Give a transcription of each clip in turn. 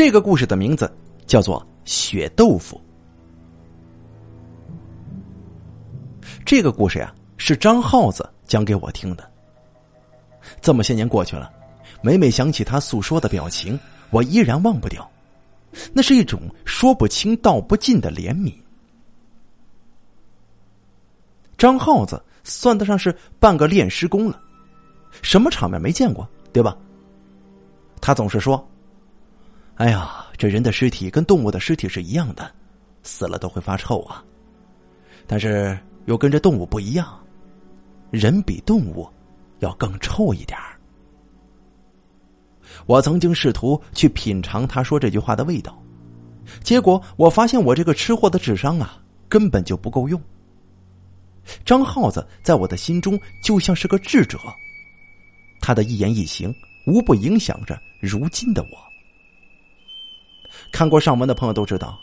这个故事的名字叫做《血豆腐》。这个故事呀，是张耗子讲给我听的。这么些年过去了，每每想起他诉说的表情，我依然忘不掉。那是一种说不清道不尽的怜悯。张耗子算得上是半个炼尸工了，什么场面没见过，对吧？他总是说：“哎呀，这人的尸体跟动物的尸体是一样的，死了都会发臭啊。但是又跟这动物不一样，人比动物要更臭一点我曾经试图去品尝他说这句话的味道，结果我发现我这个吃货的智商啊，根本就不够用。张耗子在我的心中就像是个智者，他的一言一行无不影响着如今的我。看过上文的朋友都知道，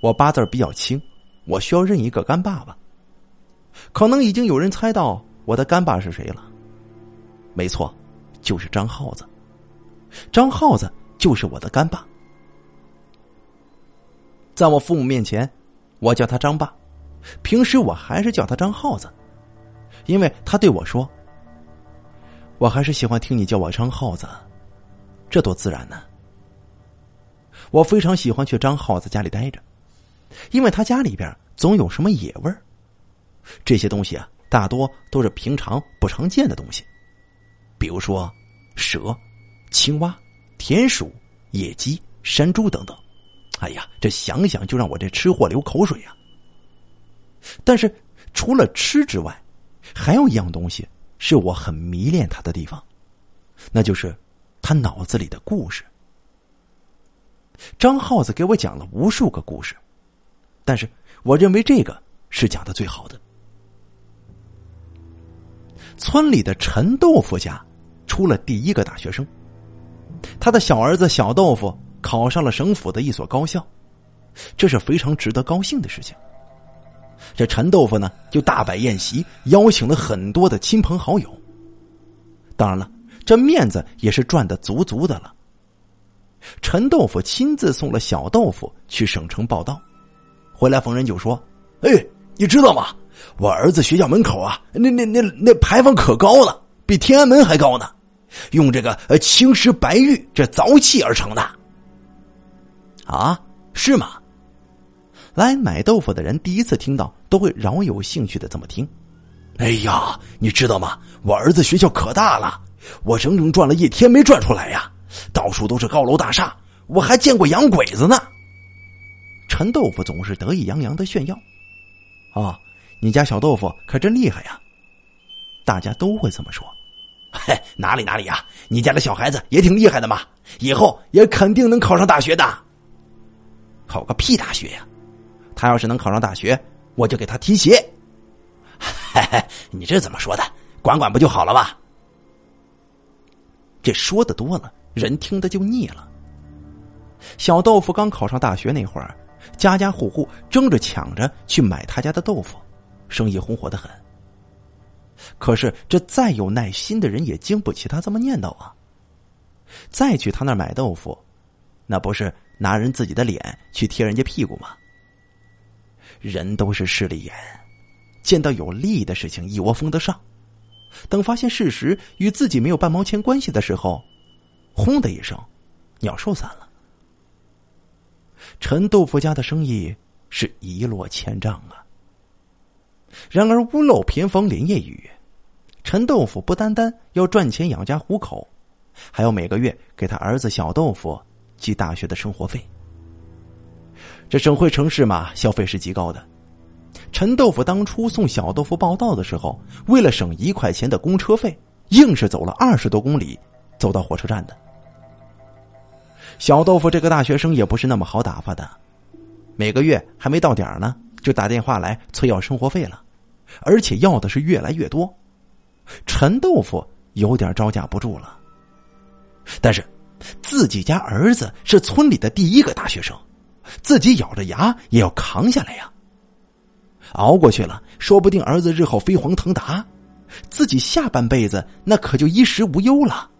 我八字比较轻，我需要认一个干爸爸。可能已经有人猜到我的干爸是谁了，没错，就是张耗子。张耗子就是我的干爸，在我父母面前，我叫他张爸。平时我还是叫他张耗子，因为他对我说：“我还是喜欢听你叫我张耗子，这多自然呢。”我非常喜欢去张耗子家里待着，因为他家里边总有什么野味儿。这些东西啊，大多都是平常不常见的东西，比如说蛇、青蛙、田鼠、野鸡、山猪等等。哎呀，这想想就让我这吃货流口水啊！但是，除了吃之外，还有一样东西是我很迷恋他的地方，那就是他脑子里的故事。张耗子给我讲了无数个故事，但是我认为这个是讲的最好的。村里的陈豆腐家出了第一个大学生，他的小儿子小豆腐考上了省府的一所高校，这是非常值得高兴的事情。这陈豆腐呢，就大摆宴席，邀请了很多的亲朋好友。当然了，这面子也是赚的足足的了。陈豆腐亲自送了小豆腐去省城报道，回来逢人就说：“哎，你知道吗？我儿子学校门口啊，那那那那牌坊可高了，比天安门还高呢，用这个呃青石白玉这凿砌而成的。啊，是吗？”来买豆腐的人第一次听到，都会饶有兴趣的这么听。哎呀，你知道吗？我儿子学校可大了，我整整转了一天没转出来呀，到处都是高楼大厦，我还见过洋鬼子呢。陈豆腐总是得意洋洋的炫耀。啊，你家小豆腐可真厉害呀！大家都会这么说。嘿，哪里哪里呀，你家的小孩子也挺厉害的嘛，以后也肯定能考上大学的。考个屁大学呀！他要是能考上大学，我就给他提鞋。嘿嘿，你这怎么说的？管管不就好了吗？这说的多了，人听的就腻了。小豆腐刚考上大学那会儿，家家户户争着抢着去买他家的豆腐，生意红火的很。可是这再有耐心的人也经不起他这么念叨啊！再去他那儿买豆腐，那不是拿人自己的脸去贴人家屁股吗？人都是势利眼，见到有利的事情一窝蜂的上，等发现事实与自己没有半毛钱关系的时候，轰的一声，鸟兽散了。陈豆腐家的生意是一落千丈啊。然而屋漏偏逢连夜雨，陈豆腐不单单要赚钱养家糊口，还要每个月给他儿子小豆腐寄大学的生活费。这省会城市嘛，消费是极高的。陈豆腐当初送小豆腐报道的时候，为了省一块钱的公车费，硬是走了二十多公里，走到火车站的。小豆腐这个大学生也不是那么好打发的，每个月还没到点呢，就打电话来催要生活费了，而且要的是越来越多。陈豆腐有点招架不住了，但是自己家儿子是村里的第一个大学生。自己咬着牙也要扛下来呀！熬过去了，说不定儿子日后飞黄腾达，自己下半辈子那可就衣食无忧了。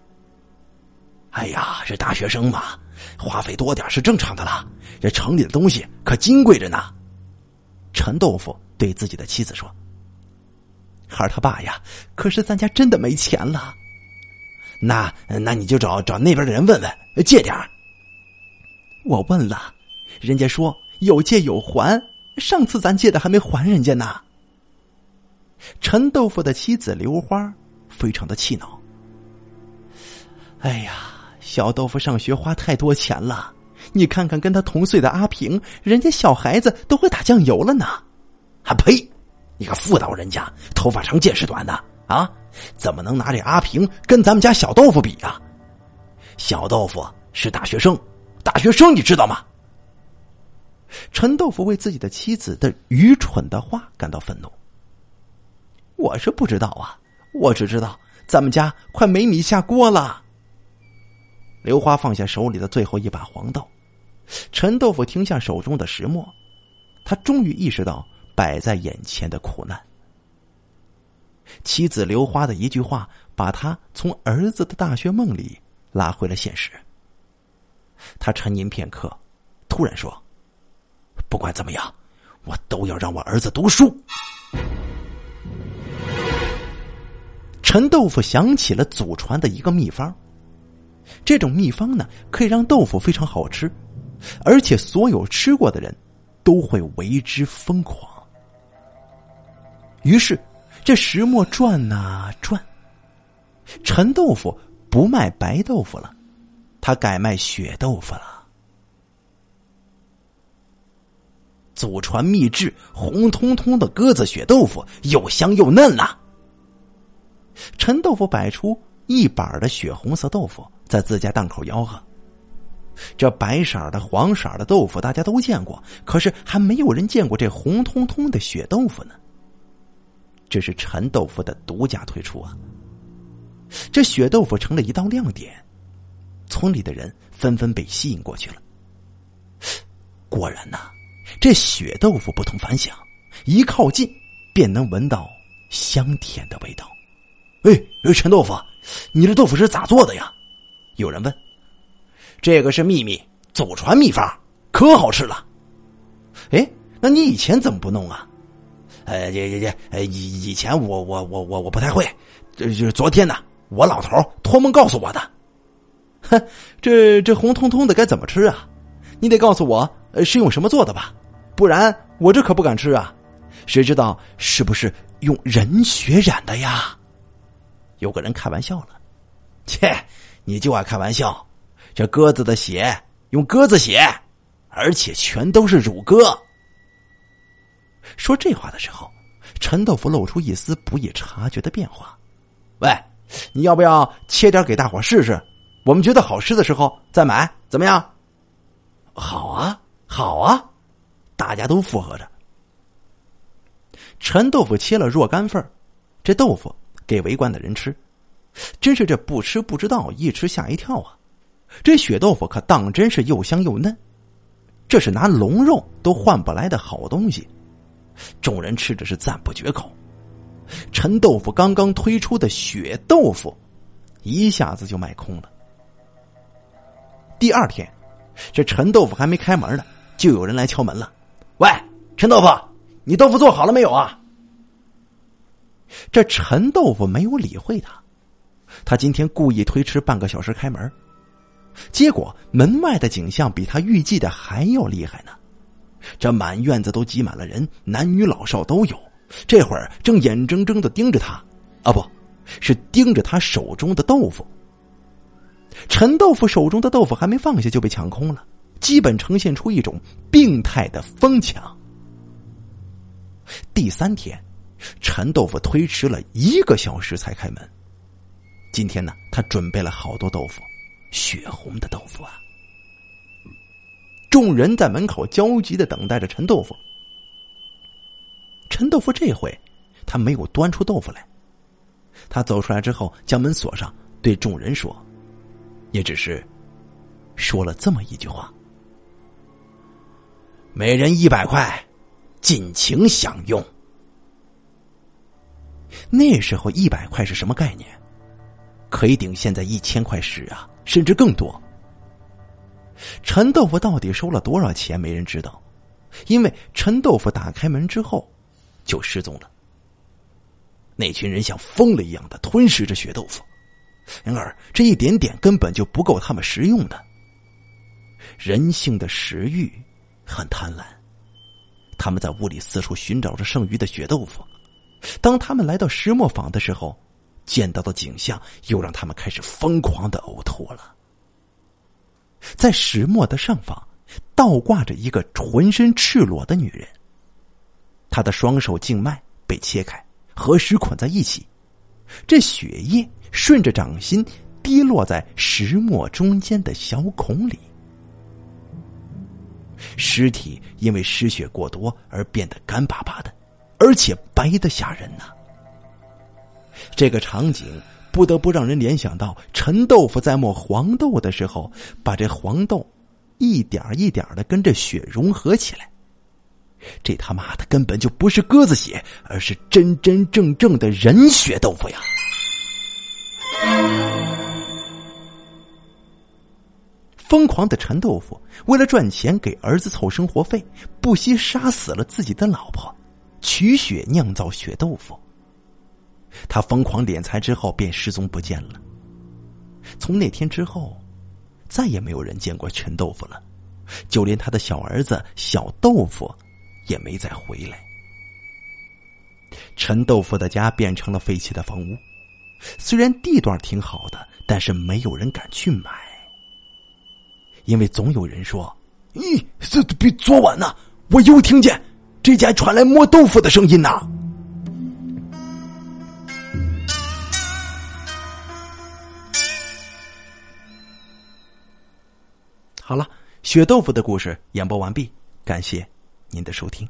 哎呀，这大学生嘛，花费多点是正常的啦。这城里的东西可金贵着呢。陈豆腐对自己的妻子说：“孩儿他爸呀，可是咱家真的没钱了。那那你就找找那边的人问问，借点我问了，人家说有借有还。上次咱借的还没还人家呢。陈豆腐的妻子刘花非常的气恼。哎呀，小豆腐上学花太多钱了，你看看跟他同岁的阿平，人家小孩子都会打酱油了呢。啊呸！你个妇道人家，头发长见识短的啊，怎么能拿这阿平跟咱们家小豆腐比啊？小豆腐是大学生，大学生你知道吗？陈豆腐为自己的妻子的愚蠢的话感到愤怒。我是不知道啊，我只知道咱们家快没米下锅了。刘花放下手里的最后一把黄豆，陈豆腐停下手中的石磨，他终于意识到摆在眼前的苦难。妻子刘花的一句话，把他从儿子的大学梦里拉回了现实。他沉吟片刻，突然说。不管怎么样，我都要让我儿子读书。陈豆腐想起了祖传的一个秘方，这种秘方呢，可以让豆腐非常好吃，而且所有吃过的人都会为之疯狂。于是，这石磨转呐转，陈豆腐不卖白豆腐了，他改卖血豆腐了。祖传秘制，红彤彤的鸽子血豆腐，又香又嫩呐。陈豆腐摆出一板的血红色豆腐，在自家档口吆喝。这白色的、黄色的豆腐大家都见过，可是还没有人见过这红彤彤的血豆腐呢。这是陈豆腐的独家推出啊！这血豆腐成了一道亮点，村里的人纷纷被吸引过去了。果然呐。这血豆腐不同凡响，一靠近便能闻到香甜的味道。哎，陈豆腐，你这豆腐是咋做的呀？有人问。这个是秘密，祖传秘方，可好吃了。哎，那你以前怎么不弄啊？呃，这这这，以以前我我我我我不太会，这就是昨天呢，我老头托梦告诉我的。哼，这这红彤彤的该怎么吃啊？你得告诉我是用什么做的吧？不然我这可不敢吃啊！谁知道是不是用人血染的呀？有个人开玩笑了：“切，你就爱开玩笑！这鸽子的血用鸽子血，而且全都是乳鸽。”说这话的时候，陈豆腐露出一丝不易察觉的变化。“喂，你要不要切点给大伙试试？我们觉得好吃的时候再买，怎么样？”“好啊，好啊。”大家都附和着。陈豆腐切了若干份这豆腐给围观的人吃，真是这不吃不知道，一吃吓一跳啊！这血豆腐可当真是又香又嫩，这是拿龙肉都换不来的好东西。众人吃着是赞不绝口。陈豆腐刚刚推出的血豆腐，一下子就卖空了。第二天，这陈豆腐还没开门呢，就有人来敲门了。喂，陈豆腐，你豆腐做好了没有啊？这陈豆腐没有理会他，他今天故意推迟半个小时开门，结果门外的景象比他预计的还要厉害呢。这满院子都挤满了人，男女老少都有，这会儿正眼睁睁的盯着他，啊，不是盯着他手中的豆腐。陈豆腐手中的豆腐还没放下就被抢空了。基本呈现出一种病态的疯抢。第三天，陈豆腐推迟了一个小时才开门。今天呢，他准备了好多豆腐，血红的豆腐啊！众人在门口焦急的等待着陈豆腐。陈豆腐这回他没有端出豆腐来，他走出来之后将门锁上，对众人说：“也只是说了这么一句话。”每人一百块，尽情享用。那时候一百块是什么概念？可以顶现在一千块十啊，甚至更多。陈豆腐到底收了多少钱，没人知道，因为陈豆腐打开门之后就失踪了。那群人像疯了一样的吞噬着血豆腐，然而这一点点根本就不够他们食用的。人性的食欲很贪婪，他们在屋里四处寻找着剩余的血豆腐。当他们来到石磨坊的时候，见到的景象又让他们开始疯狂的呕吐了。在石磨的上方，倒挂着一个浑身赤裸的女人。她的双手静脉被切开，和石捆在一起，这血液顺着掌心滴落在石磨中间的小孔里。尸体因为失血过多而变得干巴巴的，而且白的吓人呐。这个场景。不得不让人联想到陈豆腐在磨黄豆的时候，把这黄豆一点一点的跟着血融合起来。这他妈的根本就不是鸽子血，而是真真正正的人血豆腐呀！疯狂的陈豆腐为了赚钱给儿子凑生活费，不惜杀死了自己的老婆，取血酿造血豆腐。他疯狂敛财之后便失踪不见了。从那天之后，再也没有人见过陈豆腐了，就连他的小儿子小豆腐也没再回来。陈豆腐的家变成了废弃的房屋，虽然地段挺好的，但是没有人敢去买，因为总有人说：“咦，这比昨晚呢，我又听见这家传来磨豆腐的声音呢。”好了，血豆腐的故事演播完毕，感谢您的收听。